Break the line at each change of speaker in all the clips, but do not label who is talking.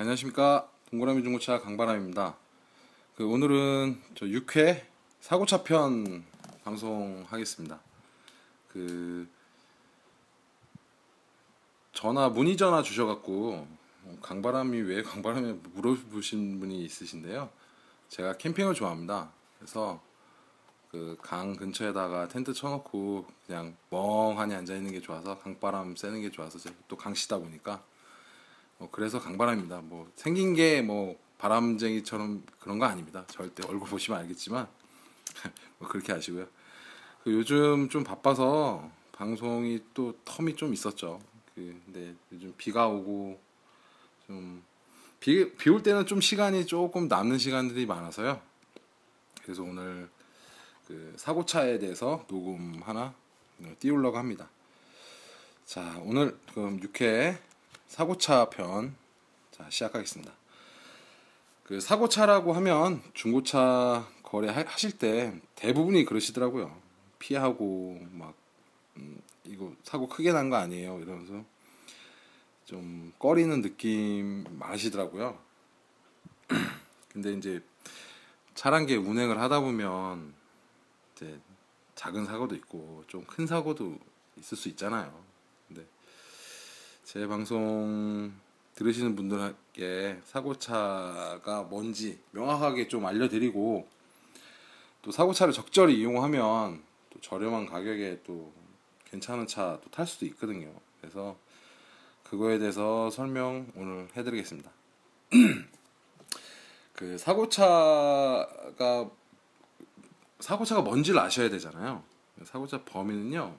네, 안녕하십니까 동그라미 중고차 강바람입니다. 그 오늘은 저 6회 사고차 편 방송하겠습니다. 그 전화 문의 전화 주셔갖고 어, 강바람이 왜 강바람이 물어보신 분이 있으신데요. 제가 캠핑을 좋아합니다. 그래서 그 강 근처에다가 텐트 쳐놓고 그냥 멍하니 앉아 있는 게 좋아서 강바람 쐬는 게 좋아서 또 강시다 보니까 뭐 그래서 강바람입니다. 뭐 생긴 게 뭐 바람쟁이처럼 그런 거 아닙니다. 절대 얼굴 보시면 알겠지만 뭐 그렇게 아시고요. 그 요즘 좀 바빠서 방송이 또 텀이 좀 있었죠. 그 근데 요즘 비가 오고 좀 비 비 올 때는 좀 시간이 조금 남는 시간들이 많아서요. 그래서 오늘 그 사고차에 대해서 녹음 하나 띄우려고 합니다. 자 오늘 그럼 6회 사고차 편 자, 시작하겠습니다. 그 사고차라고 하면 중고차 거래하실 때 대부분이 그러시더라고요. 피하고 막 음, 이거 사고 크게 난 거 아니에요 이러면서 좀 꺼리는 느낌 많으시더라고요. 근데 이제 차란 게 운행을 하다 보면 이제 작은 사고도 있고 좀 큰 사고도 있을 수 있잖아요. 제 방송 들으시는 분들에게 사고차가 뭔지 명확하게 좀 알려드리고 또 사고차를 적절히 이용하면 또 저렴한 가격에 또 괜찮은 차 또 탈 수도 있거든요. 그래서 그거에 대해서 설명 오늘 해드리겠습니다. 그 사고차가 사고차가 뭔지를 아셔야 되잖아요. 사고차 범위는요.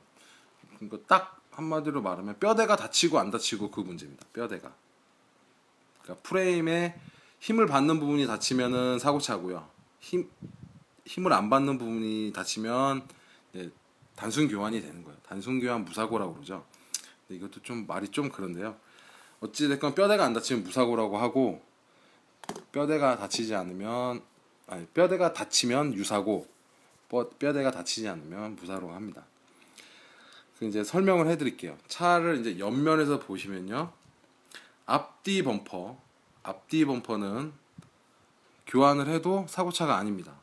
그러니까 딱 한마디로 말하면 뼈대가 다치고 안 다치고 그 문제입니다. 뼈대가. 그러니까 프레임에 힘을 받는 부분이 다치면은 사고차고요. 힘 힘을 안 받는 부분이 다치면 단순 교환이 되는 거예요. 단순 교환 무사고라고 그러죠. 이것도 좀 말이 좀 그런데요. 어찌 됐건 뼈대가 안 다치면 무사고라고 하고 뼈대가 다치지 않으면 아니 뼈대가 다치면 유사고 뼈대가 다치지 않으면 무사로 합니다. 그 이제 설명을 해드릴게요. 차를 이제 옆면에서 보시면요, 앞뒤 범퍼, 앞뒤 범퍼는 교환을 해도 사고차가 아닙니다.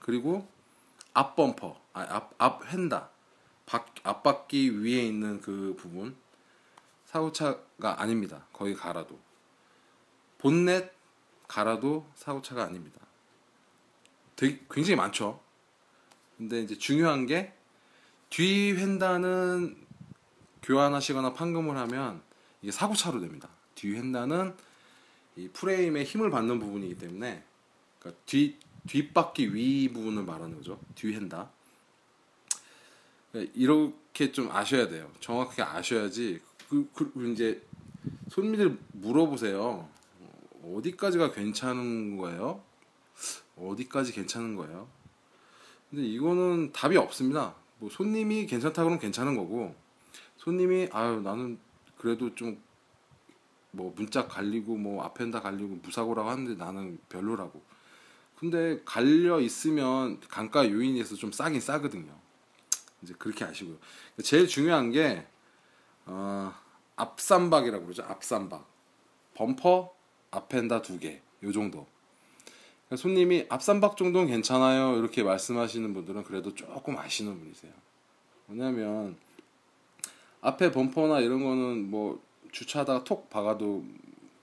그리고 앞 범퍼, 아, 앞, 앞 휀다, 박, 앞바퀴 위에 있는 그 부분 사고차가 아닙니다. 거의 갈아도 본넷 갈아도 사고차가 아닙니다. 되게 굉장히 많죠. 근데 이제 중요한 게 뒤 휀다는 교환하시거나 판금을 하면 이게 사고차로 됩니다. 뒤 휀다는 이 프레임에 힘을 받는 부분이기 때문에 그러니까 뒤 뒷바퀴 위 부분을 말하는 거죠. 뒤 휀다. 이렇게 좀 아셔야 돼요. 정확하게 아셔야지. 그, 그 이제 손님들 물어보세요. 어디까지가 괜찮은 거예요? 어디까지 괜찮은 거예요? 근데 이거는 답이 없습니다. 뭐 손님이 괜찮다 그러면 괜찮은 거고 손님이 아유 나는 그래도 좀 뭐 문짝 갈리고 뭐 앞엔다 갈리고 무사고라고 하는데 나는 별로라고. 근데 갈려 있으면 강가 요인에서 좀 싸긴 싸거든요. 이제 그렇게 아시고요. 제일 중요한 게 어, 앞삼박이라고 그러죠. 앞삼박. 범퍼 앞엔다 두 개. 요 정도. 손님이 앞삼박 정도는 괜찮아요. 이렇게 말씀하시는 분들은 그래도 조금 아시는 분이세요. 왜냐면 앞에 범퍼나 이런 거는 뭐 주차하다가 톡 박아도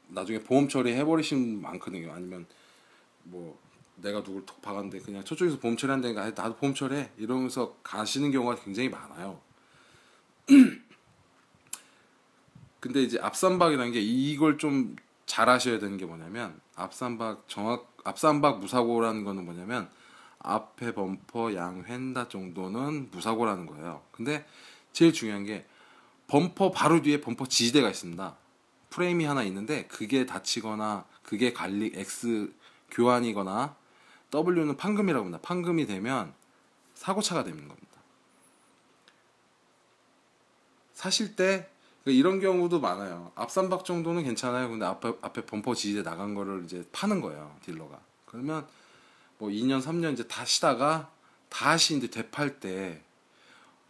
나중에 보험 처리 해버리신 분 많거든요. 아니면 뭐 내가 누굴 톡 박았는데 그냥 저쪽에서 보험 처리한다니까 나도 보험 처리해 이러면서 가시는 경우가 굉장히 많아요. 근데 이제 앞삼박이라는 게 이걸 좀잘 아셔야 되는 게 뭐냐면 앞삼박 정확 앞삼박 무사고라는 거는 뭐냐면 앞에 범퍼 양 휀다 정도는 무사고라는 거예요. 근데 제일 중요한 게 범퍼 바로 뒤에 범퍼 지지대가 있습니다. 프레임이 하나 있는데 그게 다치거나 그게 관리 X 교환이거나 W는 판금이라고 합니다. 판금이 되면 사고차가 되는 겁니다. 사실 때 이런 경우도 많아요. 앞삼박 정도는 괜찮아요. 근데 앞에, 앞에 범퍼 지지대 나간 거를 이제 파는 거예요. 딜러가. 그러면 뭐 2년, 3년 이제 다시다가 다시 이제 되팔 때,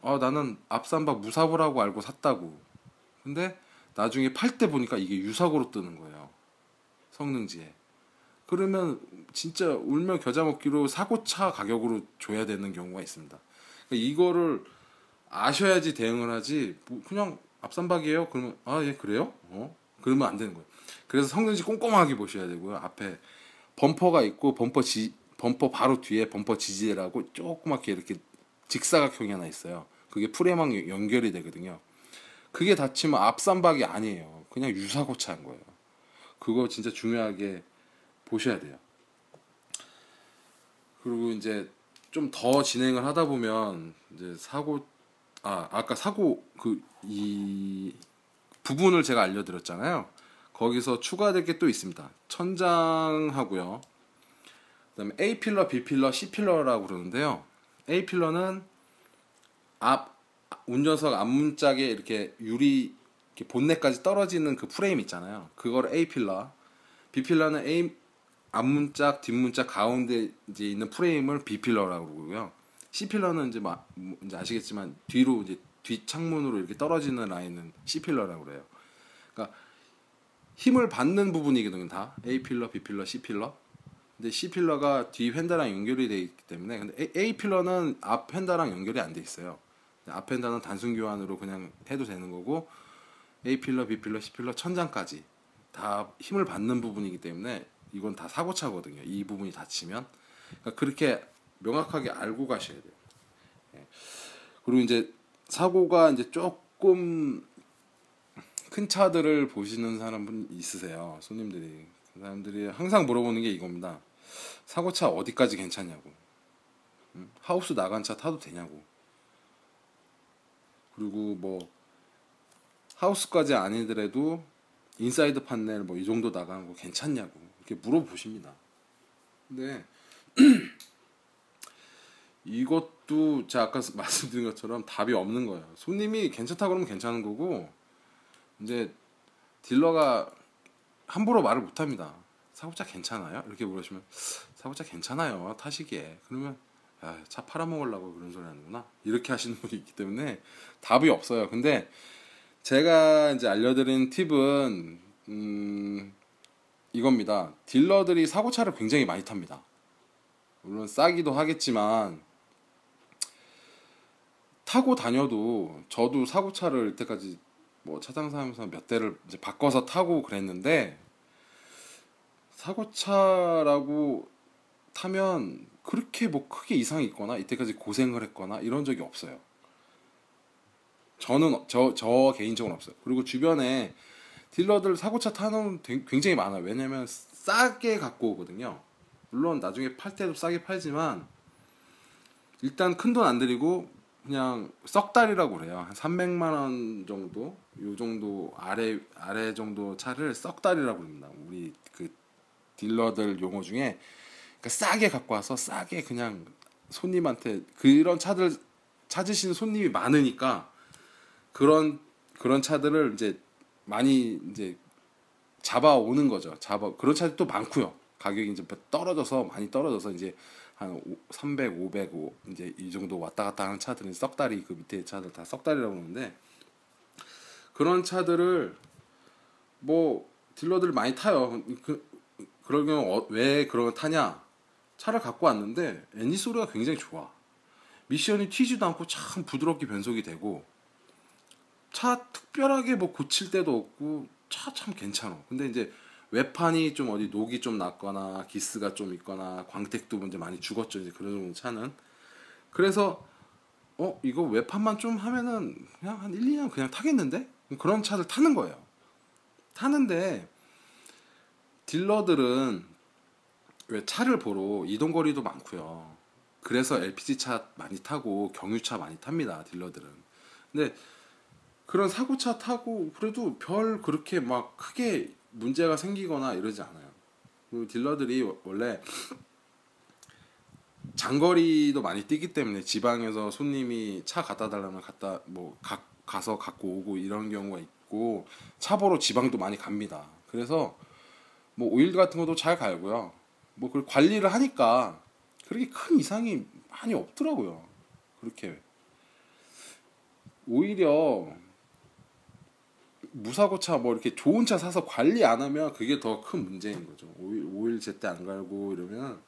어, 나는 앞삼박 무사고라고 알고 샀다고. 근데 나중에 팔 때 보니까 이게 유사고로 뜨는 거예요. 성능지에. 그러면 진짜 울며 겨자 먹기로 사고차 가격으로 줘야 되는 경우가 있습니다. 그러니까 이거를 아셔야지 대응을 하지 뭐 그냥 앞선박이에요. 그러면 아 예 그래요? 어 그러면 안 되는 거예요. 그래서 성능지 꼼꼼하게 보셔야 되고요. 앞에 범퍼가 있고 범퍼 지 범퍼 바로 뒤에 범퍼 지지대라고 조그맣게 이렇게 직사각형이 하나 있어요. 그게 프레임랑 연결이 되거든요. 그게 닫히면 앞선박이 아니에요. 그냥 유사고차인 거예요. 그거 진짜 중요하게 보셔야 돼요. 그리고 이제 좀 더 진행을 하다 보면 이제 사고 아 아까 사고 그 이 부분을 제가 알려드렸잖아요. 거기서 추가될 게 또 있습니다. 천장하고요. 그다음에 A 필러, B 필러, C 필러라고 그러는데요. A 필러는 앞 운전석 앞문짝에 이렇게 유리 이렇게 본넷까지 떨어지는 그 프레임 있잖아요. 그걸 A 필러. B 필러는 A 앞문짝, 뒷문짝 가운데 이제 있는 프레임을 B 필러라고 그러고요. C 필러는 이제 막 이제 아시겠지만 뒤로 이제 뒷 창문으로 이렇게 떨어지는 라인은 C 필러라고 그래요. 그러니까 힘을 받는 부분이거든요, 다. A pillar, B pillar, C pillar. 근데 C 필러가 뒤 휀다랑 연결이 되어 있기 때문에 근데 A, A 필러는 앞 휀다랑 연결이 안 돼 있어요. 앞 휀다는 단순 교환으로 그냥 해도 되는 거고 A 필러, B 필러, C 필러 천장까지 다 힘을 받는 부분이기 때문에 이건 다 사고차거든요. 이 부분이 닫히면 그러니까 그렇게 명확하게 알고 가셔야 돼요. 예. 그리고 이제 사고가 이제 조금 큰 차들을 보시는 사람분 있으세요. 손님들이 그 사람들이 항상 물어보는 게 이겁니다. 사고차 어디까지 괜찮냐고. 음? 하우스 나간 차 타도 되냐고. 그리고 뭐 하우스까지 아니더라도 inside 판넬 뭐 이 정도 나가는 거 괜찮냐고 이렇게 물어보십니다. 근데 이것도 제가 아까 말씀드린 것처럼 답이 없는 거예요. 손님이 괜찮다 그러면 괜찮은 거고 이제 딜러가 함부로 말을 못 합니다. 사고차 괜찮아요? 이렇게 물으시면 사고차 괜찮아요. 타시기에. 그러면 아, 차 팔아먹으려고 그런 소리 하는구나. 이렇게 하시는 분이 있기 때문에 답이 없어요. 근데 제가 이제 알려드린 팁은 음, 이겁니다. 딜러들이 사고차를 굉장히 많이 탑니다. 물론 싸기도 하겠지만 타고 다녀도 저도 사고차를 이때까지 뭐 차장사하면서 몇 대를 이제 바꿔서 타고 그랬는데 사고차라고 타면 그렇게 뭐 크게 이상이 있거나 이때까지 고생을 했거나 이런 적이 없어요. 저는 저 저 개인적으로 없어요. 그리고 주변에 딜러들 사고차 타는 굉장히 많아요. 왜냐면 싸게 갖고 오거든요. 물론 나중에 팔 때도 싸게 팔지만 일단 큰 돈 안 들이고 그냥 썩달이라고 그래요. 한 300만 원 정도, 요 정도 아래 아래 정도 차를 썩달이라고 부릅니다. 우리 그 딜러들 용어 중에 그러니까 싸게 갖고 와서 싸게 그냥 손님한테 그런 차들 찾으시는 손님이 많으니까 그런 그런 차들을 이제 많이 이제 잡아오는 거죠. 잡아 그런 차들 도 많고요. 가격이 이제 떨어져서 많이 떨어져서 이제 한 300, 500, 5 이제 이 정도 왔다 갔다 하는 차들은 썩다리 그 밑에 차들 다 썩다리라고 하는데 그런 차들을 뭐 딜러들 많이 타요. 그 그럴 경우 어, 왜 그런 걸 타냐? 차를 갖고 왔는데 엔진 소리가 굉장히 좋아. 미션이 튀지도 않고 참 부드럽게 변속이 되고 차 특별하게 뭐 고칠 때도 없고 차 참 괜찮아. 근데 이제 외판이 좀 어디 녹이 좀 났거나 기스가 좀 있거나 광택도 이제 많이 죽었죠 이제 그런 차는. 그래서 어 이거 외판만 좀 하면은 그냥 한 1, 2년 그냥 타겠는데? 그런 차를 타는 거예요. 타는데 딜러들은 왜 차를 보러 이동 거리도 많고요. 그래서 LPG 차 많이 타고 경유차 많이 탑니다 딜러들은. 근데 그런 사고차 타고 그래도 별 그렇게 막 크게 문제가 생기거나 이러지 않아요. 그리고 딜러들이 원래 장거리도 많이 뛰기 때문에 지방에서 손님이 차 갖다 달라면 갖다 뭐 가, 가서 갖고 오고 이런 경우가 있고 차 보러 지방도 많이 갑니다. 그래서 뭐 오일 같은 것도 잘 갈고요. 뭐그 관리를 하니까 그렇게 큰 이상이 많이 없더라고요. 그렇게 오히려 무사고 차 뭐 이렇게 좋은 차 사서 관리 안 하면 그게 더 큰 문제인 거죠. 오일 오일 제때 안 갈고 이러면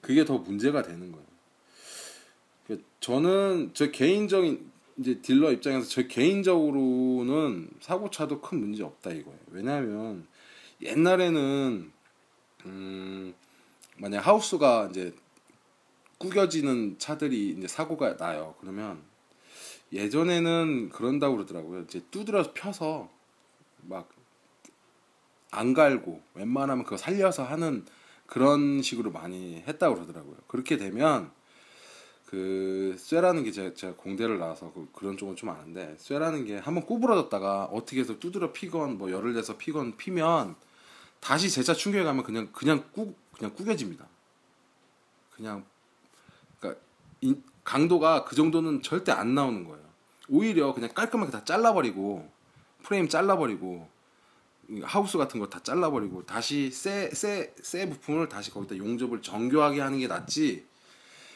그게 더 문제가 되는 거예요. 그 저는 저 개인적인 이제 딜러 입장에서 저 개인적으로는 사고 차도 큰 문제 없다 이거예요. 왜냐하면 옛날에는 음 만약 하우스가 이제 구겨지는 차들이 이제 사고가 나요. 그러면 예전에는 그런다고 그러더라고요. 이제 두드려 펴서 막 안 갈고 웬만하면 그거 살려서 하는 그런 식으로 많이 했다고 그러더라고요. 그렇게 되면 그 쇠라는 게 제가, 제가 공대를 나와서 그, 그런 쪽은 좀 아는데 쇠라는 게 한번 구부러졌다가 어떻게 해서 두드려 피건 뭐 열을 내서 피건 피면 다시 제차 충격에 가면 그냥 그냥 꾸 그냥 구겨집니다. 그냥 그러니까 인, 강도가 그 정도는 절대 안 나오는 거예요. 오히려 그냥 깔끔하게 다 잘라버리고 프레임 잘라버리고 하우스 같은 거 다 잘라버리고 다시 쇠쇠쇠 부품을 다시 거기다 용접을 정교하게 하는 게 낫지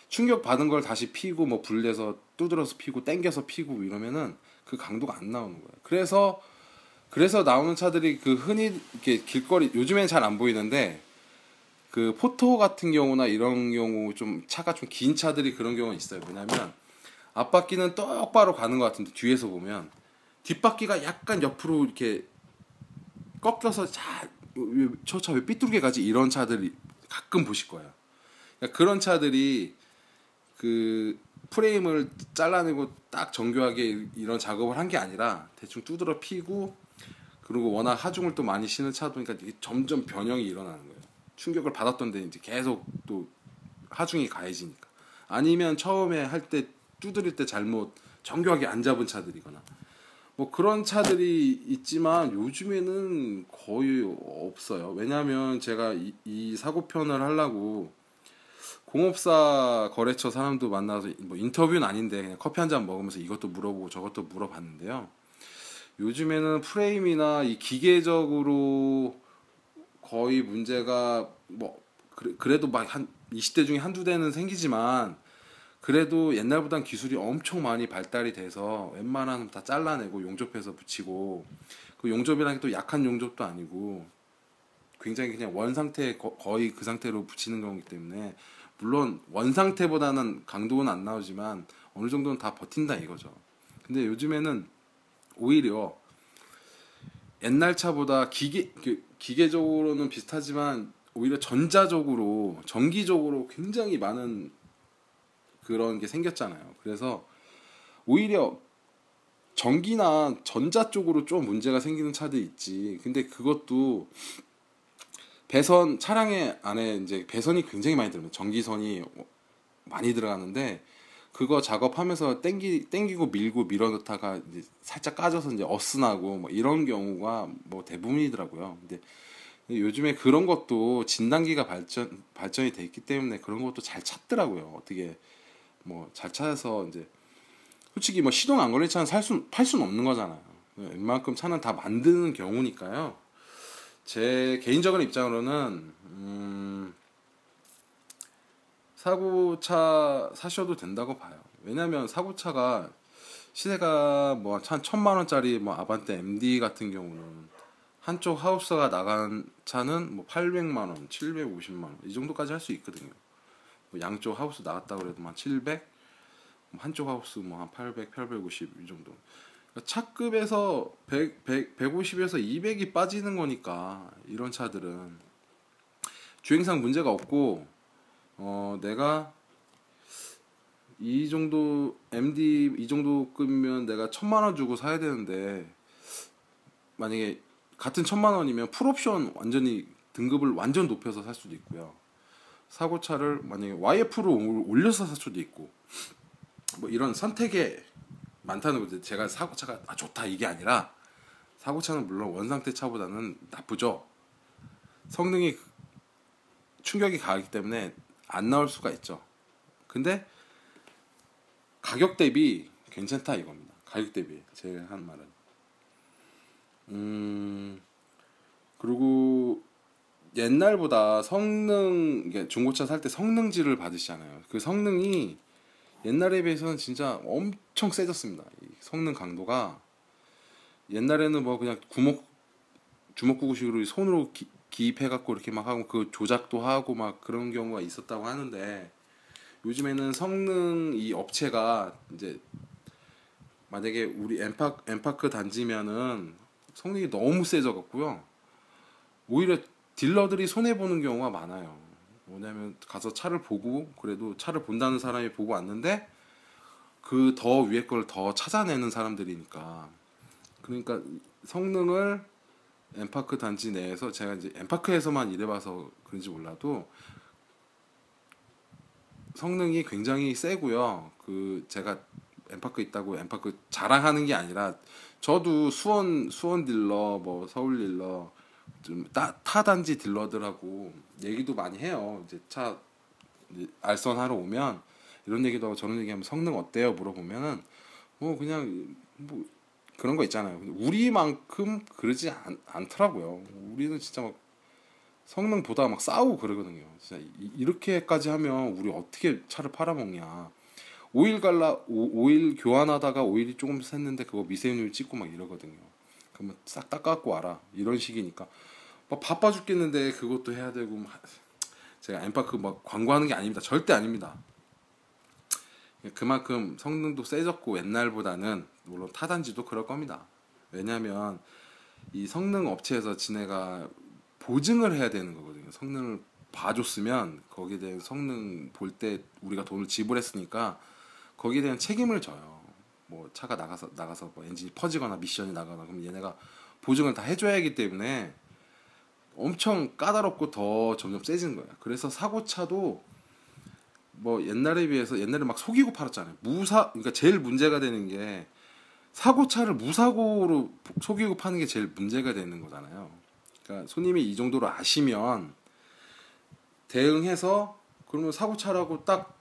충격 받은 걸 다시 피고 뭐 불내서 두드려서 피고 땡겨서 피고 이러면은 그 강도가 안 나오는 거예요. 그래서 그래서 나오는 차들이 그 흔히 이렇게 길거리 요즘엔 잘 안 보이는데 그 포토 같은 경우나 이런 경우 좀 차가 좀 긴 차들이 그런 경우가 있어요. 왜냐면 앞바퀴는 똑바로 가는 것 같은데 뒤에서 보면 뒷바퀴가 약간 옆으로 이렇게 꺾여서 자저 차 왜 삐뚤게 가지 이런 차들이 가끔 보실 거예요. 그러니까 그런 차들이 그 프레임을 잘라내고 딱 정교하게 이런 작업을 한 게 아니라 대충 두드러 피고 그리고 워낙 하중을 또 많이 신는 차도니까 이게 점점 변형이 일어나는 거예요. 충격을 받았던데 이제 계속 또 하중이 가해지니까 아니면 처음에 할 때 두드릴 때 잘못 정교하게 안 잡은 차들이거나 뭐 그런 차들이 있지만 요즘에는 거의 없어요. 왜냐하면 제가 이, 이 사고편을 하려고 공업사 거래처 사람도 만나서 뭐 인터뷰는 아닌데 그냥 커피 한 잔 먹으면서 이것도 물어보고 저것도 물어봤는데요. 요즘에는 프레임이나 이 기계적으로 거의 문제가 뭐 그래도 막 한 20대 중에 한두 대는 생기지만 그래도 옛날보단 기술이 엄청 많이 발달이 돼서 웬만하면 다 잘라내고 용접해서 붙이고 그 용접이라는 게 또 약한 용접도 아니고 굉장히 그냥 원 상태 거의 그 상태로 붙이는 거기 때문에 물론 원 상태보다는 강도는 안 나오지만 어느 정도는 다 버틴다 이거죠. 근데 요즘에는 오히려 옛날 차보다 기계 그 기계적으로는 비슷하지만 오히려 전자적으로 전기적으로 굉장히 많은 그런 게 생겼잖아요. 그래서 오히려 전기나 전자 쪽으로 좀 문제가 생기는 차도 있지. 근데 그것도 배선 차량의 안에 이제 배선이 굉장히 많이 들어요. 전기선이 많이 들어가는데 그거 작업하면서 땡기 땡기고 밀고 밀어넣다가 이제 살짝 까져서 이제 어스나고 뭐 이런 경우가 뭐 대부분이더라고요. 근데 요즘에 그런 것도 진단기가 발전 발전이 돼 있기 때문에 그런 것도 잘 찾더라고요. 어떻게 뭐 잘 찾아서 이제 솔직히 뭐 시동 안 걸린 차는 살수 팔 수는 없는 거잖아요. 웬만큼 차는 다 만드는 경우니까요. 제 개인적인 입장으로는 음, 사고차 사셔도 된다고 봐요. 왜냐하면 사고차가 시세가 뭐 한 천만 원짜리 뭐 아반떼 MD 같은 경우는 한쪽 하우스가 나간 차는 뭐 800만 원, 750만 원 이 정도까지 할 수 있거든요. 뭐 양쪽 하우스 나갔다 그래도 한 700, 뭐 한쪽 하우스 뭐 한 800, 850 이 정도. 그러니까 차급에서 100, 100, 150에서 200이 빠지는 거니까 이런 차들은 주행상 문제가 없고 어 내가 이 정도 MD 이 정도 급이면 내가 천만 원 주고 사야 되는데 만약에 같은 천만 원이면 풀옵션 완전히 등급을 완전 높여서 살 수도 있고요. 사고차를 만약에 YF로 올려서 살 수도 있고 뭐 이런 선택에 많다는 거죠. 제가 사고차가 아, 좋다 이게 아니라 사고차는 물론 원상태 차보다는 나쁘죠. 성능이 충격이 가기 때문에 안 나올 수가 있죠. 근데 가격 대비 괜찮다 이겁니다. 가격 대비 제가 한 말은. 음 그리고 옛날보다 성능 중고차 살 때 성능지를 받으시잖아요. 그 성능이 옛날에 비해서는 진짜 엄청 세졌습니다. 성능 강도가 옛날에는 뭐 그냥 구목 주먹구구식으로 손으로 기, 기입해갖고 이렇게 막 하고 그 조작도 하고 막 그런 경우가 있었다고 하는데 요즘에는 성능 이 업체가 이제 만약에 우리 엠파 엠파크 단지면은 성능이 너무 세져 갖고요. 오히려 딜러들이 손해 보는 경우가 많아요. 뭐냐면 가서 차를 보고 그래도 차를 본다는 사람이 보고 왔는데 그 더 위에 걸 더 찾아내는 사람들이니까 그러니까 성능을 엠파크 단지 내에서 제가 이제 엠파크에서만 일해봐서 그런지 몰라도 성능이 굉장히 세고요. 그 제가 엠파크 있다고 엠파크 자랑하는 게 아니라 저도 수원 수원 딜러 뭐 서울 딜러 좀타 단지 딜러들하고 얘기도 많이 해요. 이제 차 알선하러 오면 이런 얘기도 하고 저런 얘기하면 성능 어때요? 물어보면은 뭐 그냥 뭐 그런 거 있잖아요. 우리만큼 그러지 않, 않더라고요. 우리는 진짜 막 성능 보다 막 싸우고 그러거든요. 진짜 이, 렇게까지 하면 우리 어떻게 차를 팔아먹냐. 오일 갈라 오, 일 교환하다가 오일이 조금 샜는데 그거 미세누유 찍고 막 이러거든요. 그러면 싹 닦아갖고 와라 이런 식이니까 막 바빠 죽겠는데 그것도 해야 되고 막 제가 엠파크 막 광고하는 게 아닙니다. 절대 아닙니다. 그만큼 성능도 세졌고 옛날보다는 물론 타단지도 그럴 겁니다. 왜냐하면 이 성능 업체에서 지네가 보증을 해야 되는 거거든요. 성능을 봐줬으면 거기에 대한 성능 볼 때 우리가 돈을 지불했으니까 거기에 대한 책임을 져요. 뭐 차가 나가서 나가서 뭐 엔진이 퍼지거나 미션이 나가거나 그럼 얘네가 보증을 다 해줘야 하기 때문에 엄청 까다롭고 더 점점 세지는 거예요. 그래서 사고차도 뭐 옛날에 비해서 옛날에 막 속이고 팔았잖아요. 무사 그러니까 제일 문제가 되는 게 사고차를 무사고로 속이고 파는 게 제일 문제가 되는 거잖아요. 그러니까 손님이 이 정도로 아시면 대응해서 그러면 사고차라고 딱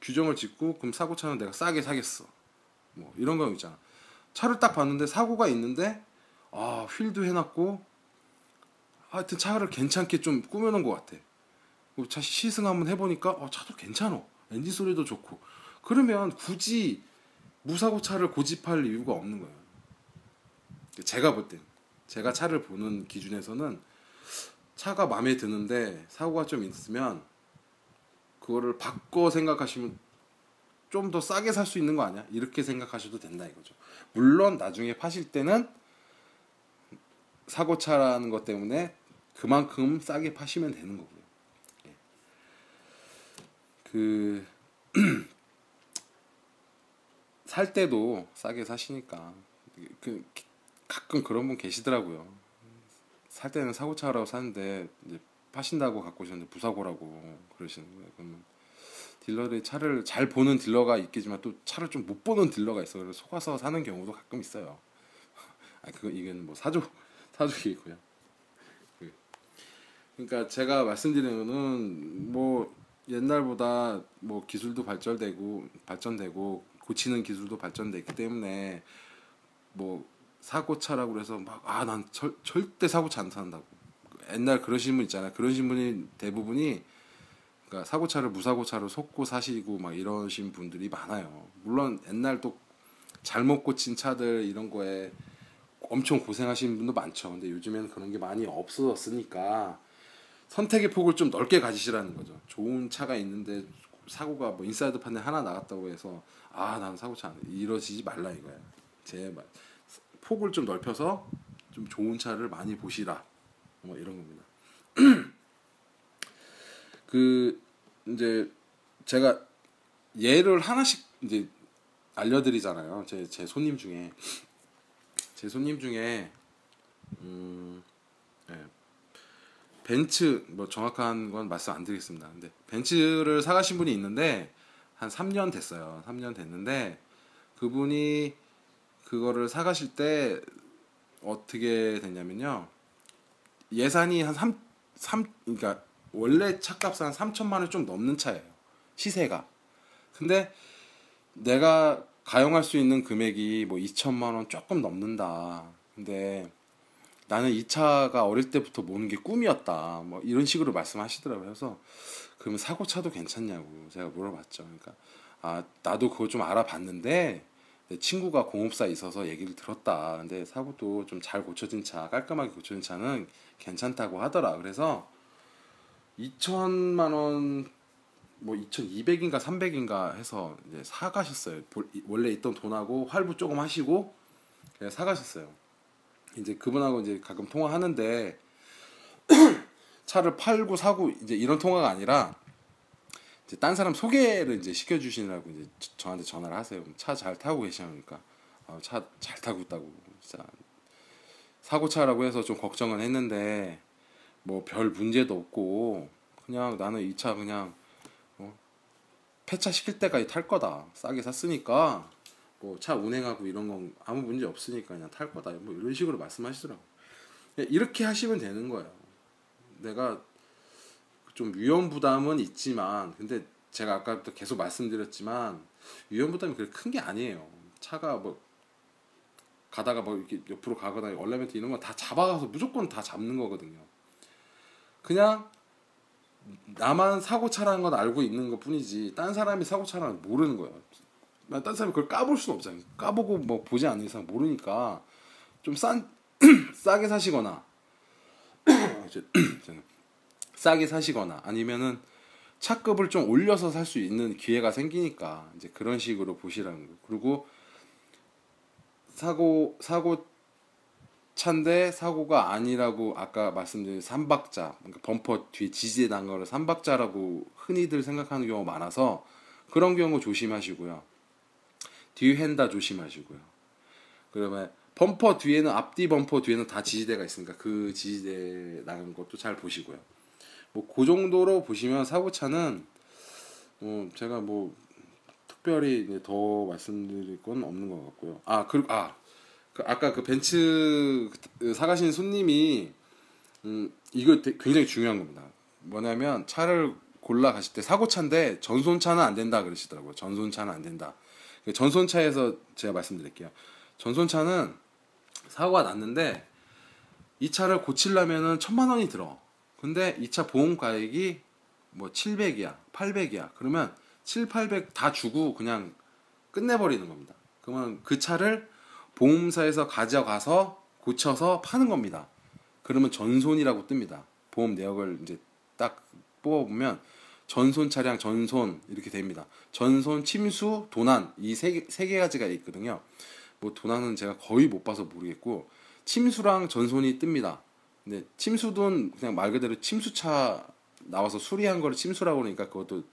규정을 짓고 그럼 사고차는 내가 싸게 사겠어. 뭐 이런 거 있잖아. 차를 딱 봤는데 사고가 있는데 아 휠도 해놨고 하여튼 차를 괜찮게 좀 꾸며놓은 것 같아. 차 시승 한번 해보니까 어, 차도 괜찮어. 엔진 소리도 좋고. 그러면 굳이 무사고 차를 고집할 이유가 없는 거예요. 제가 볼 때, 제가 차를 보는 기준에서는 차가 마음에 드는데 사고가 좀 있으면 그거를 바꿔 생각하시면 좀 더 싸게 살 수 있는 거 아니야? 이렇게 생각하셔도 된다 이거죠. 물론 나중에 파실 때는 사고차라는 것 때문에 그만큼 싸게 파시면 되는 거고요. 예. 그 살 때도 싸게 사시니까 그 가끔 그런 분 계시더라고요. 살 때는 사고차라고 사는데 이제 파신다고 갖고 오셨는데 부사고라고 그러시는 거예요. 그러면 딜러들이 차를 잘 보는 딜러가 있겠지만 또 차를 좀 못 보는 딜러가 있어. 그래서 속아서 사는 경우도 가끔 있어요. 아 그거 이건 뭐 사조 사족이고요. 그, 그러니까 제가 말씀드리는 거는 뭐 옛날보다 뭐 기술도 발전되고 발전되고 고치는 기술도 발전됐기 때문에 뭐 사고차라고 그래서 막 아 난 절대 사고차 안 산다고. 옛날 그러신 분 있잖아요 그러신 분이 대부분이 그러니까 사고차를 무사고차로 속고 사시고 막 이러신 분들이 많아요. 물론 옛날 또 잘못 고친 차들 이런 거에 엄청 고생하시는 분도 많죠. 근데 요즘에는 그런 게 많이 없어졌으니까 선택의 폭을 좀 넓게 가지시라는 거죠 좋은 차가 있는데 사고가 뭐 inside 판넬 하나 나갔다고 해서 아 나는 사고 차 안 이러시지 말라 이거야. 제발 폭을 좀 넓혀서 좀 좋은 차를 많이 보시라. 뭐 이런 겁니다. 그 이제 제가 예를 하나씩 이제 알려드리잖아요. 제 제 손님 중에 제 손님 중에 음, 네. 벤츠 뭐 정확한 건 말씀 안 드리겠습니다. 근데 벤츠를 사가신 분이 있는데 한 3년 됐어요. 3년 됐는데 그분이 그거를 사가실 때 어떻게 됐냐면요. 예산이 한 3, 3 그러니까 원래 차값은 한 3천만 원 좀 넘는 차예요. 시세가. 근데 내가 가용할 수 있는 금액이 뭐 2천만 원 조금 넘는다. 근데 나는 이 차가 어릴 때부터 모는 게 꿈이었다. 뭐 이런 식으로 말씀하시더라고요. 그래서 그러면 사고 차도 괜찮냐고 제가 물어봤죠. 그러니까 아 나도 그거 좀 알아봤는데 내 친구가 공업사에 있어서 얘기를 들었다. 근데 사고도 좀 잘 고쳐진 차, 깔끔하게 고쳐진 차는 괜찮다고 하더라. 그래서 2천만 원, 뭐 2,200인가 300인가 해서 이제 사가셨어요. 볼- 원래 있던 돈하고 할부 조금 하시고 사가셨어요. 이제 그분하고 이제 가끔 통화하는데 차를 팔고 사고 이제 이런 통화가 아니라 이제 딴 사람 소개를 이제 시켜주시느라고 이제 저- 저한테 전화를 하세요. 차 잘 타고 계시니까. 아, 차잘 타고 있다고. 진짜 사고 차라고 해서 좀 걱정은 했는데 뭐 별 문제도 없고 그냥 나는 이 차 그냥 어, 폐차 시킬 때까지 탈 거다. 싸게 샀으니까 뭐차 운행하고 이런 건 아무 문제 없으니까 그냥 탈 거다. 뭐 이런 식으로 말씀하시더라고 요. 이렇게 하시면 되는 거예요. 내가 좀 위험 부담은 있지만 근데 제가 아까부터 계속 말씀드렸지만 위험 부담이 그렇게 큰 게 아니에요. 차가 뭐 가다가 뭐 이렇게 옆으로 가거나 얼레멘트 이런 거 다 잡아가서 무조건 다 잡는 거거든요. 그냥 나만 사고 차라는 건 알고 있는 것 뿐이지 딴 사람이 사고 차라는 걸 모르는 거예요 난 딴 사람이 그걸 까볼 수는 없잖아요 까보고 뭐 보지 않는 이상 모르니까 좀 싼 싸게 사시거나 싸게 사시거나 아니면은 차급을 좀 올려서 살 수 있는 기회가 생기니까 이제 그런 식으로 보시라는 거. 그리고 사고 사고 차인데 사고가 아니라고 아까 말씀드린 삼박자 그러니까 범퍼 뒤에 지지대 난 거를 삼박자라고 흔히들 생각하는 경우가 많아서 그런 경우 조심하시고요. 뒤 휀다 조심하시고요. 그러면 범퍼 뒤에는 앞뒤 범퍼 뒤에는 다 지지대가 있으니까 그 지지대 나는 것도 잘 보시고요. 뭐 그 정도로 보시면 사고차는 어 제가 뭐 특별히 더 말씀드릴 건 없는 것 같고요. 아 그리고 아 그 아까 그 벤츠 그 사가신 손님이 음 이거 되- 굉장히 중요한 겁니다. 뭐냐면 차를 골라 가실 때 사고차인데 전손차는 안 된다 그러시더라고요. 전손차는 안 된다. 그 전손차에서 제가 말씀드릴게요. 전손차는 사고가 났는데 이 차를 고치려면은 천만 원이 들어. 근데 이 차 보험 가액이 뭐 700이야, 800이야. 그러면 7, 800 다 주고 그냥 끝내버리는 겁니다. 그러면 그 차를 보험사에서 가져가서 고쳐서 파는 겁니다. 그러면 전손이라고 뜹니다. 보험 내역을 이제 딱 뽑아보면 전손 차량, 전손 이렇게 됩니다. 전손, 침수, 도난 이세세 가지가 있거든요. 뭐 도난은 제가 거의 못 봐서 모르겠고 침수랑 전손이 뜹니다. 근데 침수돈 그냥 말 그대로 침수차 나와서 수리한 거를 침수라고 그러니까 그것도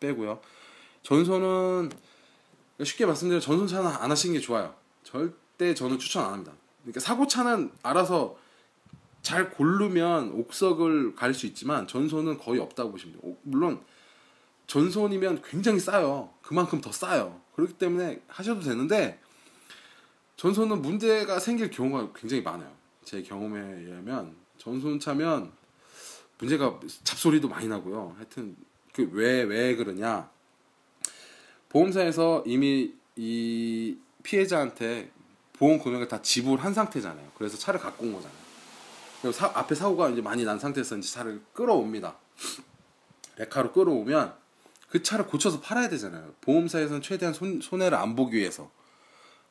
빼고요. 전손은 쉽게 말씀드리면 전손차는 안 하시는 게 좋아요. 절대 저는 추천 안 합니다. 그러니까 사고차는 알아서 잘 고르면 옥석을 갈수 있지만 전손은 거의 없다고 보시면 돼요. 오- 물론 전손이면 굉장히 싸요. 그만큼 더 싸요. 그렇기 때문에 하셔도 되는데 전손은 문제가 생길 경우가 굉장히 많아요. 제 경험에 의하면 전손 차면 문제가 잡소리도 많이 나고요. 하여튼 그왜왜 그러냐? 보험사에서 이미 이 피해자한테 보험 금액을 다 지불한 상태잖아요. 그래서 차를 갖고 온 거잖아요. 사- 앞에 사고가 이제 많이 난 상태에서 이제 차를 끌어옵니다. 레카로 끌어오면 그 차를 고쳐서 팔아야 되잖아요. 보험사에서는 최대한 손, 손해를 안 보기 위해서.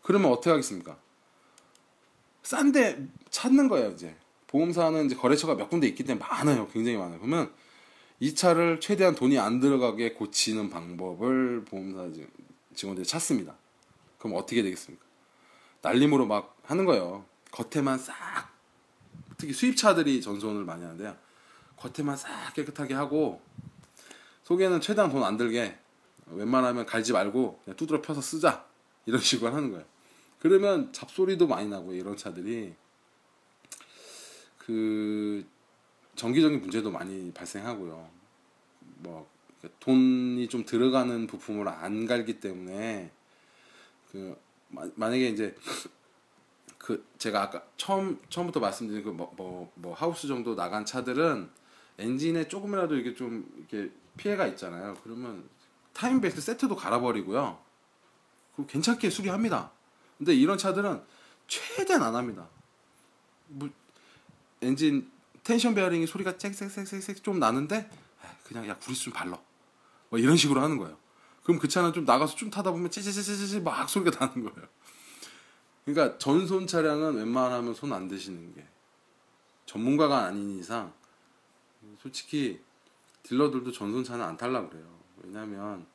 그러면 어떻게 하겠습니까? 싼데 찾는 거예요, 이제. 보험사는 이제 거래처가 몇 군데 있기 때문에 많아요. 굉장히 많아요. 그러면 이 차를 최대한 돈이 안 들어가게 고치는 방법을 보험사 지- 직원들이 찾습니다. 그럼 어떻게 되겠습니까? 날림으로 막 하는 거예요. 겉에만 싹 특히 수입차들이 전손을 많이 하는데요. 겉에만 싹 깨끗하게 하고 속에는 최대한 돈 안 들게 웬만하면 갈지 말고 그냥 두드러 펴서 쓰자 이런 식으로 하는 거예요. 그러면 잡소리도 많이 나고 이런 차들이 그 정기적인 문제도 많이 발생하고요. 뭐 돈이 좀 들어가는 부품을 안 갈기 때문에 그 마- 만약에 이제 그 제가 아까 처음 처음부터 말씀드린 그뭐뭐 뭐 하우스 정도 나간 차들은 엔진에 조금이라도 이게 좀 이렇게 피해가 있잖아요. 그러면 타임 벨트 세트도 갈아버리고요. 그 괜찮게 수리합니다. 근데 이런 차들은 최대한 안 합니다. 뭐 엔진 텐션 베어링이 소리가 짹짹짹짹 좀 나는데 아, 그냥 야 구리스 좀 발라. 뭐 이런 식으로 하는 거예요. 그럼 그 차는 좀 나가서 좀 타다 보면 찌찌찌찌찌 막 소리가 나는 거예요. 그러니까 전손 차량은 웬만하면 손안 대시는 게 전문가가 아닌 이상 솔직히 딜러들도 전손 차는 안 탈라 그래요. 왜냐면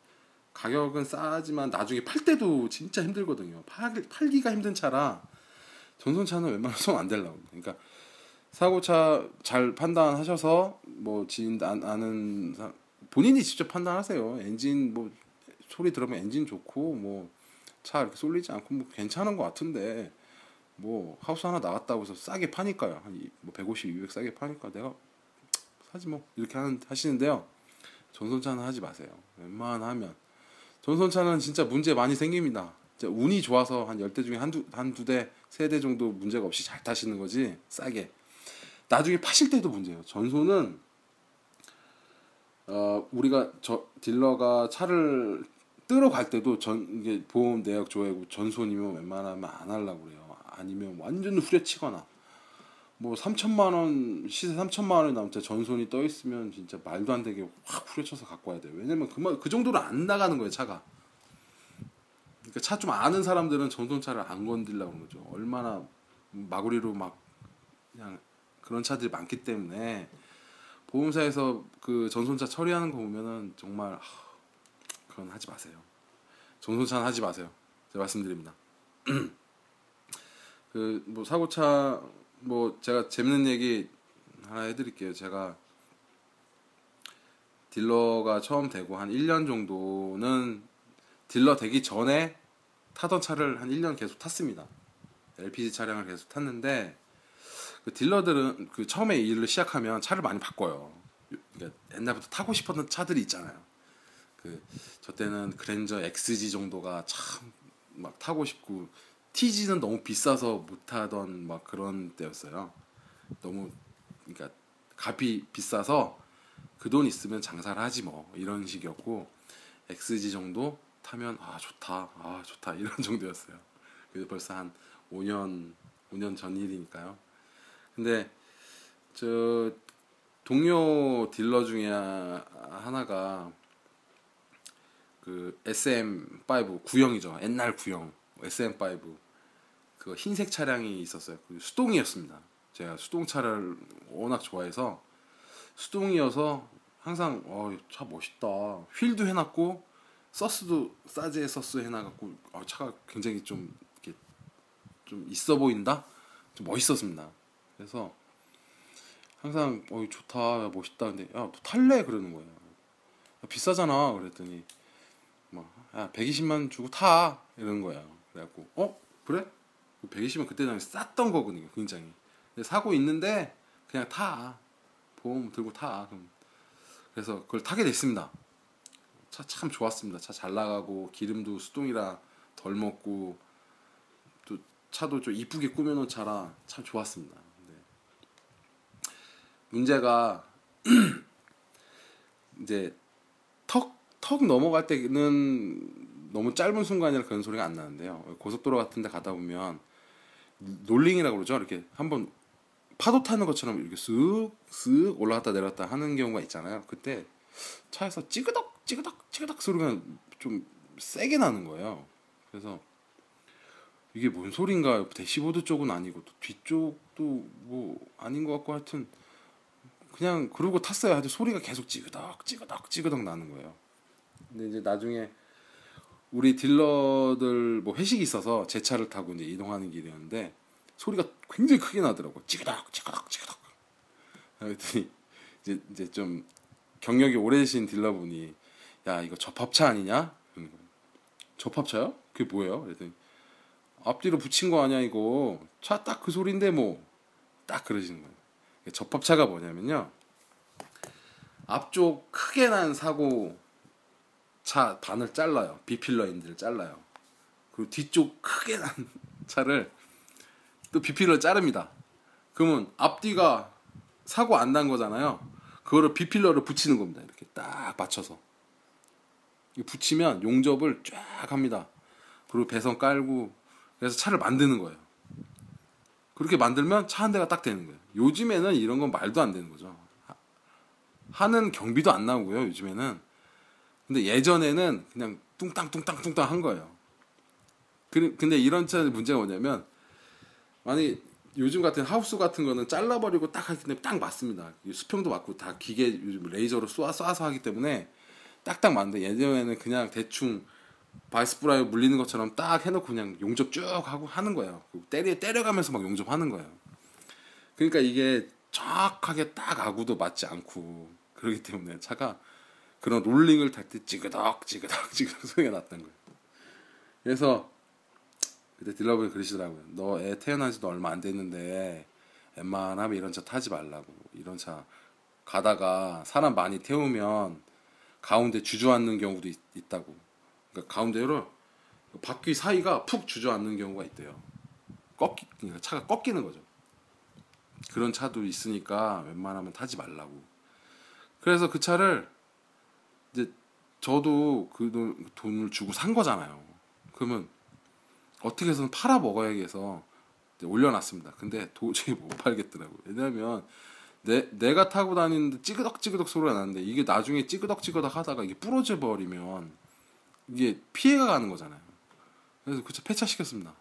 가격은 싸지만 나중에 팔 때도 진짜 힘들거든요. 팔, 팔기가 힘든 차라 전손 차는 웬만하면 손 안 대려고. 그러니까 사고차 잘 판단하셔서 뭐 지인 아, 아는 사, 본인이 직접 판단하세요. 엔진 뭐 소리 들으면 엔진 좋고 뭐 차 이렇게 쏠리지 않고 뭐 괜찮은 것 같은데 뭐 하우스 하나 나갔다고 해서 싸게 파니까요. 한뭐 150, 200 싸게 파니까 내가 사지 뭐 이렇게 하는 하시는데요. 전손차는 하지 마세요. 웬만하면 전손차는 진짜 문제 많이 생깁니다. 운이 좋아서 한 열 대 중에 한두 한두 대, 세 대 정도 문제가 없이 잘 타시는 거지 싸게. 나중에 파실 때도 문제예요. 전손은 어 우리가 저 딜러가 차를 뜨러 갈 때도 전 이게 보험 내역 조회고 전손이면 웬만하면 안 하려고 그래요. 아니면 완전 후려치거나 뭐 3천만 원 시세 3천만 원이 남자 전손이 떠 있으면 진짜 말도 안 되게 확 후려쳐서 갖고 와야 돼요. 왜냐면 그만 그 정도로 안 나가는 거예요 차가. 그러니까 차 좀 아는 사람들은 전손차를 안 건들려고 그러는 거죠. 얼마나 마구리로 막 그냥 그런 차들이 많기 때문에 보험사에서 그 전손차 처리하는 거 보면은 정말 하, 그건 하지 마세요. 전손차는 하지 마세요. 제가 말씀드립니다. 그 뭐 사고차 뭐 제가 재밌는 얘기 하나 해드릴게요. 제가 딜러가 처음 되고 한 1년 정도는 딜러 되기 전에 타던 차를 한 1년 계속 탔습니다. LPG 차량을 계속 탔는데 그 딜러들은 그 처음에 일을 시작하면 차를 많이 바꿔요. 그러니까 옛날부터 타고 싶었던 차들이 있잖아요. 그 저 때는 그랜저 XG 정도가 참 막 타고 싶고 TG는 너무 비싸서 못 타던 막 그런 때였어요. 너무 그러니까 값이 비싸서 그 돈 있으면 장사를 하지 뭐 이런 식이었고 XG 정도 타면 아 좋다 아 좋다 이런 정도였어요. 그래서 벌써 한 5년 5년 전 일이니까요. 근데 저 동료 딜러 중에 하나가 그 SM5 구형이죠. 옛날 구형 SM5 그 흰색 차량이 있었어요. 그 수동이었습니다. 제가 수동차를 워낙 좋아해서 수동이어서 항상 어, 차 멋있다. 휠도 해놨고 서스도 사제 서스 해놔갖고 어, 차가 굉장히 좀 이렇게 좀 있어 보인다. 좀 멋있었습니다. 그래서 항상 어 좋다 멋있다 근데 야 너 탈래 그러는 거예요. 야, 비싸잖아 그랬더니 뭐 야 120만 주고 타 이러는 거야. 그래갖고 어 그래? 120만 그때 당시 쌌던 거거든요 굉장히. 근데 사고 있는데 그냥 타 보험 들고 타 그럼 그래서 그걸 타게 됐습니다. 차 참 좋았습니다. 차 잘 나가고 기름도 수동이라 덜 먹고 또 차도 좀 이쁘게 꾸며놓은 차라 참 좋았습니다. 문제가 이제 턱, 턱 넘어갈 때는 너무 짧은 순간이라 그런 소리가 안 나는데요. 고속도로 같은 데 가다 보면 롤링이라고 그러죠. 이렇게 한번 파도 타는 것처럼 이렇게 쓱, 쓱 올라갔다 내려갔다 하는 경우가 있잖아요. 그때 차에서 찌그덕, 찌그덕, 찌그덕 소리가 좀 세게 나는 거예요. 그래서 이게 뭔 소린가 대시보드 쪽은 아니고 또 뒤쪽도 뭐 아닌 것 같고 하여튼 그냥 그러고 탔어요. 아주 소리가 계속 찌그덕 찌그덕 찌그덕 나는 거예요. 근데 이제 나중에 우리 딜러들 뭐 회식이 있어서 제 차를 타고 이제 이동하는 길이었는데 소리가 굉장히 크게 나더라고. 찌그덕 찌그덕 찌그덕. 그랬더니 이제 이제 좀 경력이 오래되신 딜러분이 야 이거 접합차 아니냐? 접합차요? 그게 뭐예요? 그랬더니 앞뒤로 붙인 거 아니야 이거 차 딱 그 소리인데 뭐 딱 그러시는 거예요. 접합차가 뭐냐면요. 앞쪽 크게 난 사고 차 반을 잘라요. 비필러 인들을 잘라요. 그리고 뒤쪽 크게 난 차를 또 비필러 자릅니다. 그러면 앞뒤가 사고 안 난 거잖아요. 그거를 비필러를 붙이는 겁니다. 이렇게 딱 맞춰서. 붙이면 용접을 쫙 합니다. 그리고 배선 깔고 그래서 차를 만드는 거예요. 그렇게 만들면 차 한 대가 딱 되는 거예요. 요즘에는 이런 건 말도 안 되는 거죠. 하는 경비도 안 나오고요. 요즘에는 근데 예전에는 그냥 뚱땅 뚱땅 뚱땅 한 거예요. 그- 근데 이런 차 문제가 뭐냐면 아니 요즘 같은 하우스 같은 거는 잘라버리고 딱 하기 때문에 딱 맞습니다. 이 수평도 맞고 다 기계 요즘 레이저로 쏴 쏴서 하기 때문에 딱딱 맞는데 예전에는 그냥 대충 바이스프라이 물리는 것처럼 딱 해놓고 그냥 용접 쭉 하고 하는 거예요. 때려 때려가면서 막 용접하는 거예요. 그러니까 이게 정확하게 딱 아구도 맞지 않고 그러기 때문에 차가 그런 롤링을 탈 때 찌그덕 찌그덕 찌그덕 소리가 났던 거예요. 그래서 그때 딜러분이 그러시더라고요. 너 애 태어난 지도 얼마 안 됐는데 웬만하면 이런 차 타지 말라고. 이런 차 가다가 사람 많이 태우면 가운데 주저앉는 경우도 있, 다고 그러니까 가운데로 바퀴 사이가 푹 주저앉는 경우가 있대요. 꺾기 그러니까 차가 꺾이는 거죠. 그런 차도 있으니까 웬만하면 타지 말라고. 그래서 그 차를 이제 저도 그 돈- 돈을 주고 산 거잖아요. 그러면 어떻게 해서는 팔아 먹어야겠어 이제 올려놨습니다. 근데 도저히 못 팔겠더라고요. 왜냐하면 내, 내가 타고 다니는데 찌그덕찌그덕 소리가 나는데 이게 나중에 찌그덕찌그덕 하다가 이게 부러져 버리면 이게 피해가 가는 거잖아요. 그래서 그차 폐차시켰습니다.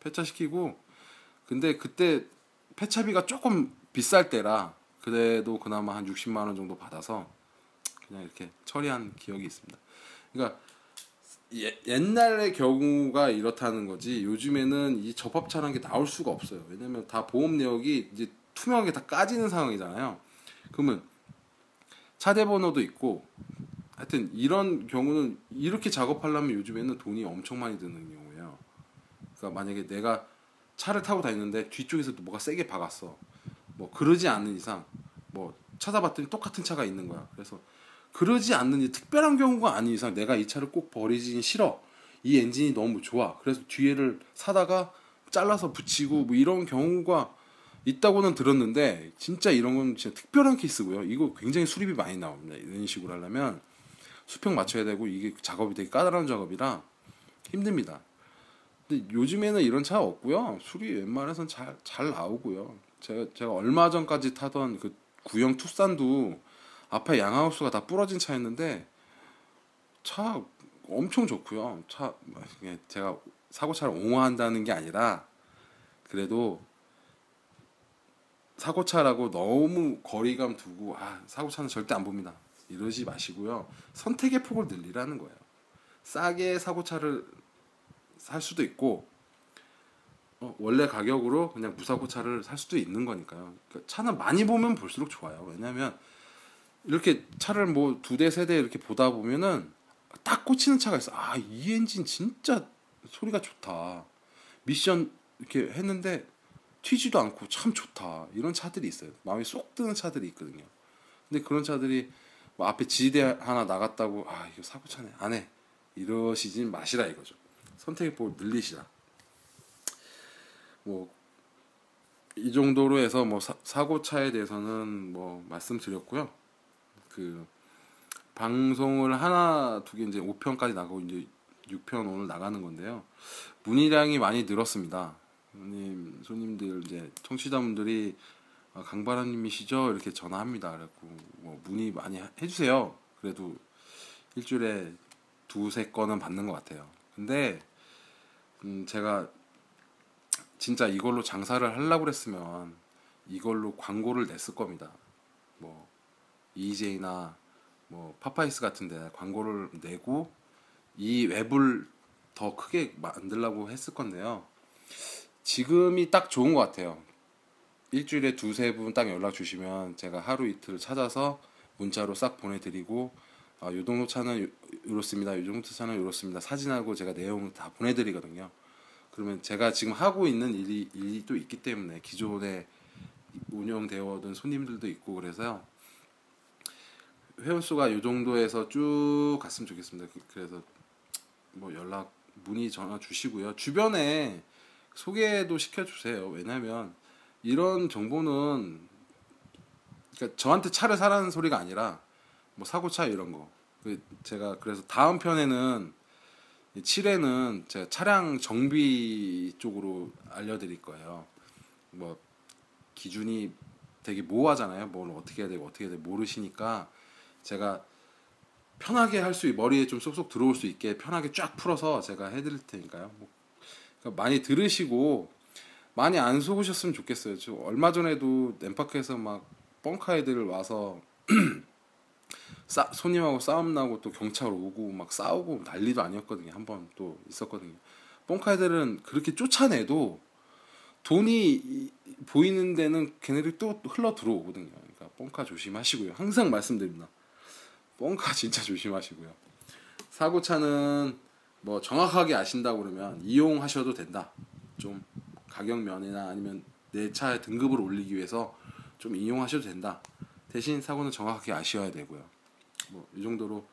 폐차시키고 근데 그때 폐차비가 조금 비쌀 때라 그래도 그나마 한 60만 원 정도 받아서 그냥 이렇게 처리한 기억이 있습니다. 그러니까 예, 옛날의 경우가 이렇다는 거지 요즘에는 이 접합차라는 게 나올 수가 없어요. 왜냐면 다 보험 내역이 이제 투명하게 다 까지는 상황이잖아요. 그러면 차대 번호도 있고 하여튼 이런 경우는 이렇게 작업하려면 요즘에는 돈이 엄청 많이 드는 경우예요. 그러니까 만약에 내가 차를 타고 다니는데 뒤쪽에서 뭐가 세게 박았어. 뭐 그러지 않는 이상 뭐 찾아봤더니 똑같은 차가 있는 거야. 그래서 그러지 않는 이 특별한 경우가 아닌 이상 내가 이 차를 꼭 버리긴 싫어. 이 엔진이 너무 좋아. 그래서 뒤에를 사다가 잘라서 붙이고 뭐 이런 경우가 있다고는 들었는데 진짜 이런 건 진짜 특별한 케이스고요. 이거 굉장히 수리비 많이 나옵니다. 이런 식으로 하려면 수평 맞춰야 되고 이게 작업이 되게 까다로운 작업이라 힘듭니다. 근데 요즘에는 이런 차 없고요. 수리 웬만해선 잘, 잘 나오고요. 제가, 제가 얼마 전까지 타던 그 구형 투싼도 앞에 양하우스가 다 부러진 차였는데 차 엄청 좋고요. 차 이게 제가 사고차를 옹호한다는 게 아니라 그래도 사고차라고 너무 거리감 두고 아 사고차는 절대 안 봅니다. 이러지 마시고요. 선택의 폭을 늘리라는 거예요. 싸게 사고차를 살 수도 있고 어, 원래 가격으로 그냥 무사고차를 살 수도 있는 거니까요. 그러니까 차는 많이 보면 볼수록 좋아요. 왜냐하면 이렇게 차를 뭐 두 대 세 대 이렇게 보다 보면은 딱 꽂히는 차가 있어. 아 이 엔진 진짜 소리가 좋다. 미션 이렇게 했는데 튀지도 않고 참 좋다. 이런 차들이 있어요. 마음에 쏙 드는 차들이 있거든요. 근데 그런 차들이 뭐 앞에 지대 하나 나갔다고 아 이거 사고 차네 안 해. 이러시진 마시라 이거죠. 선택의 폭을 늘리시라. 뭐 이 정도로 해서 뭐 사, 사고 차에 대해서는 뭐 말씀드렸고요. 그 방송을 하나 두 개 이제 5편까지 나가고 이제 6편 오늘 나가는 건데요. 문의량이 많이 늘었습니다. 손님 손님들 이제 청취자분들이 아, 강바라님이시죠? 이렇게 전화합니다. 그래갖고 뭐 문의 많이 하- 해주세요. 그래도 일주일에 두세 건은 받는 것 같아요. 근데 음 제가 진짜 이걸로 장사를 하려고 그랬으면 이걸로 광고를 냈을 겁니다. 뭐 EJ나 뭐 파파이스 같은 데 광고를 내고 이 웹을 더 크게 만들려고 했을 건데요. 지금이 딱 좋은 것 같아요. 일주일에 두세 분 딱 연락 주시면 제가 하루 이틀 찾아서 문자로 싹 보내드리고 아, 요 정도 차는 요- 요렇습니다. 요 정도 차는 요렇습니다. 사진하고 제가 내용을 다 보내드리거든요. 그러면 제가 지금 하고 있는 일이 일이 또 있기 때문에 기존에 운영되어 오던 손님들도 있고 그래서요. 회원 수가 요 정도에서 쭉 갔으면 좋겠습니다. 그- 그래서 뭐 연락 문의 전화 주시고요. 주변에 소개도 시켜 주세요. 왜냐면 이런 정보는 그러니까 저한테 차를 사라는 소리가 아니라 뭐 사고차 이런 거. 그 제가 그래서 다음 편에는 7회는 제가 차량 정비 쪽으로 알려드릴 거예요. 뭐 기준이 되게 모호하잖아요. 뭘 어떻게 해야 되고 어떻게 해야 되고 모르시니까 제가 편하게 할 수 머리에 좀 쏙쏙 들어올 수 있게 편하게 쫙 풀어서 제가 해드릴 테니까요. 뭐, 그러니까 많이 들으시고 많이 안 속으셨으면 좋겠어요. 저 얼마 전에도 엠파크에서 막 뻥카 애들 와서 싸, 손님하고 싸움 나고 또 경찰 오고 막 싸우고 난리도 아니었거든요. 한 번 또 있었거든요. 뻥카 애들은 그렇게 쫓아내도 돈이 이- 보이는 데는 걔네들이 또 흘러 들어오거든요. 그러니까 뻥카 조심하시고요. 항상 말씀드립니다. 뻥카 진짜 조심하시고요. 사고차는 뭐 정확하게 아신다고 그러면 이용하셔도 된다. 좀 가격 면이나 아니면 내 차의 등급을 올리기 위해서 좀 이용하셔도 된다. 대신 사고는 정확하게 아셔야 되고요. 뭐 이 정도로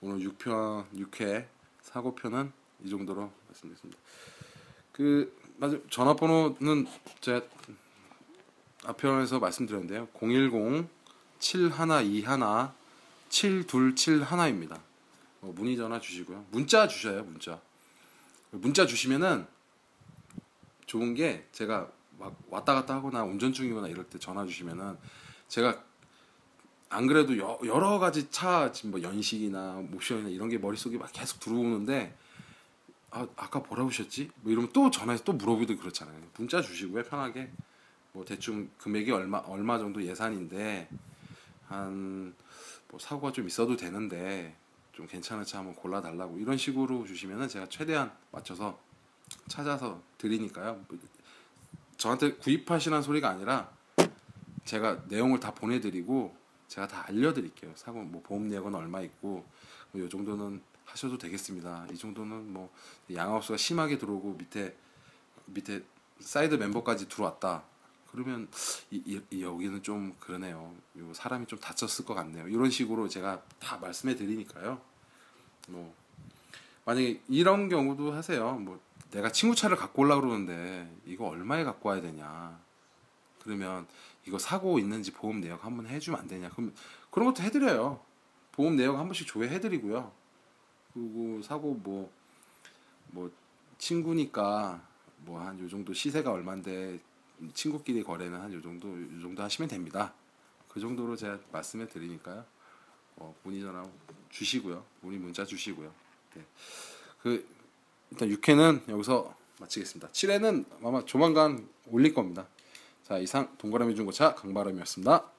오늘 6편 6회 사고편은 이 정도로 말씀드렸습니다. 그 맞아 전화번호는 제가 앞편에서 말씀드렸는데요. 010 7121 7271입니다. 뭐 문의 전화 주시고요. 문자 주셔요. 문자. 문자 주시면은 좋은 게 제가 막 왔다 갔다 하거나 운전 중이거나 이럴 때 전화 주시면은 제가 안 그래도 여, 여러 가지 차 지금 뭐 연식이나 옵션이나 이런 게 머릿속에 막 계속 들어오는데 아 아까 뭐라고 하셨지? 뭐 이러면 또 전화해서 또 물어보기도 그렇잖아요. 문자 주시고요. 편하게 뭐 대충 금액이 얼마 얼마 정도 예산인데 한 뭐 사고가 좀 있어도 되는데 좀 괜찮은 차 한번 골라 달라고 이런 식으로 주시면은 제가 최대한 맞춰서 찾아서 드리니까요. 뭐 저한테 구입하시라는 소리가 아니라 제가 내용을 다 보내드리고 제가 다 알려드릴게요. 사고 뭐 보험 내역은 얼마 있고 뭐이 정도는 하셔도 되겠습니다. 이 정도는 뭐 양하우스가 심하게 들어오고 밑에 밑에 side member까지 들어왔다. 그러면 이, 이- 이 여기는 좀 그러네요. 요 사람이 좀 다쳤을 것 같네요. 이런 식으로 제가 다 말씀해 드리니까요. 뭐 만약에 이런 경우도 하세요. 뭐 내가 친구 차를 갖고 올라 그러는데 이거 얼마에 갖고 와야 되냐. 그러면 이거 사고 있는지 보험 내역 한번 해주면 안 되냐. 그럼 그런 것도 해드려요. 보험 내역 한 번씩 조회해드리고요. 그리고 사고 뭐뭐 친구니까 뭐 한 요 정도 시세가 얼마인데 친구끼리 거래는 한 요 정도 요 정도 하시면 됩니다. 그 정도로 제가 말씀해 드리니까요. 어, 문의 전화 주시고요. 문의 문자 주시고요. 네. 그 일단 6회는 여기서 마치겠습니다. 7회는 아마 조만간 올릴 겁니다. 자 이상 동그라미 중고차 강바람이었습니다.